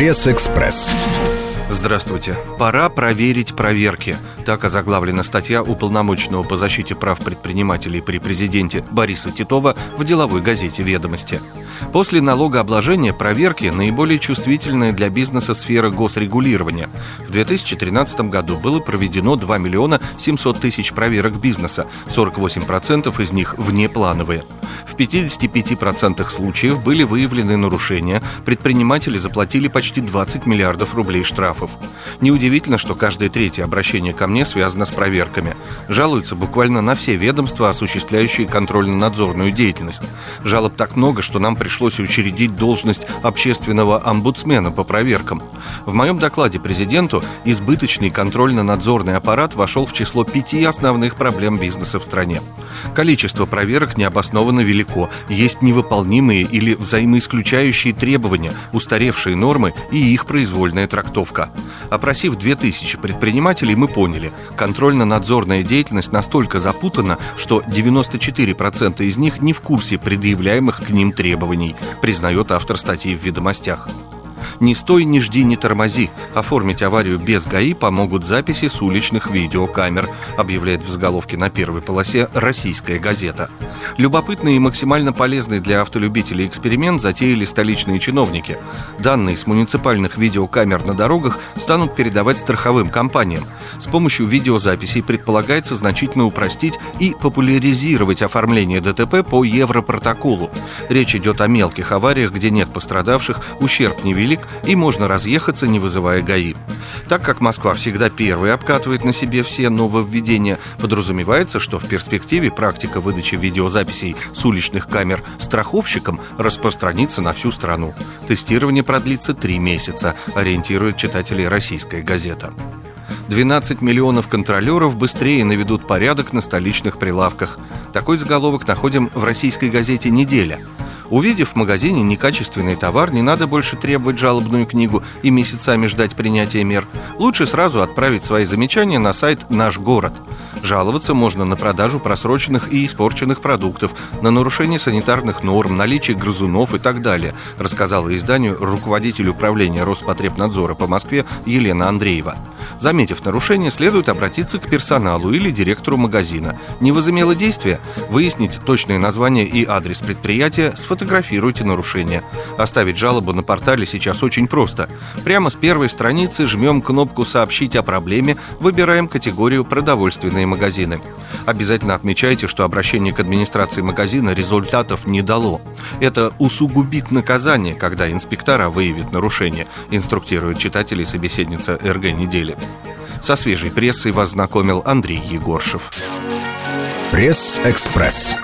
Пресс-экспресс. Здравствуйте. Пора проверить проверки. Так озаглавлена статья уполномоченного по защите прав предпринимателей при президенте Бориса Титова в деловой газете «Ведомости». После налогообложения проверки наиболее чувствительная для бизнеса сфера госрегулирования. В 2013 году было проведено 2 миллиона 700 тысяч проверок бизнеса, 48% из них внеплановые. В 55% случаев были выявлены нарушения, предприниматели заплатили почти 20 миллиардов рублей штрафов. Неудивительно, что каждое третье обращение ко мне связано с проверками. Жалуются буквально на все ведомства, осуществляющие контрольно-надзорную деятельность. Жалоб так много, что нам пришлось учредить должность общественного омбудсмена по проверкам. В моем докладе президенту избыточный контрольно-надзорный аппарат вошел в число пяти основных проблем бизнеса в стране. Количество проверок необоснованно велико, есть невыполнимые или взаимоисключающие требования, устаревшие нормы и их произвольная трактовка. Опросив 2000 предпринимателей, мы поняли, контрольно-надзорная деятельность настолько запутана, что 94% из них не в курсе предъявляемых к ним требований, признает автор статьи в «Ведомостях». «Не стой, не жди, не тормози. Оформить аварию без ГАИ помогут записи с уличных видеокамер», объявляет в заголовке на первой полосе «Российская газета». Любопытный и максимально полезный для автолюбителей эксперимент затеяли столичные чиновники. Данные с муниципальных видеокамер на дорогах станут передавать страховым компаниям. С помощью видеозаписей предполагается значительно упростить и популяризировать оформление ДТП по Европротоколу. Речь идет о мелких авариях, где нет пострадавших, ущерб невелик и можно разъехаться, не вызывая ГАИ. Так как Москва всегда первой обкатывает на себе все нововведения, подразумевается, что в перспективе практика выдачи видеозаписей с уличных камер страховщикам распространится на всю страну. Тестирование продлится три месяца, ориентирует читателей «Российская газета». 12 миллионов контролеров быстрее наведут порядок на столичных прилавках. Такой заголовок находим в российской газете «Неделя». Увидев в магазине некачественный товар, не надо больше требовать жалобную книгу и месяцами ждать принятия мер. Лучше сразу отправить свои замечания на сайт «Наш город». Жаловаться можно на продажу просроченных и испорченных продуктов, на нарушение санитарных норм, наличие грызунов и так далее, рассказала изданию руководитель управления Роспотребнадзора по Москве Елена Андреева. Заметив нарушение, следует обратиться к персоналу или директору магазина. Не возымело действия? Выясните точное название и адрес предприятия, сфотографируйте нарушение. Оставить жалобу на портале сейчас очень просто. Прямо с первой страницы жмем кнопку «Сообщить о проблеме», выбираем категорию «Продовольственные магазины». Обязательно отмечайте, что обращение к администрации магазина результатов не дало. Это усугубит наказание, когда инспектора выявит нарушение, инструктирует читателей собеседница РГ недели. Со свежей прессой вас знакомил Андрей Егоршев. Пресс-экспресс.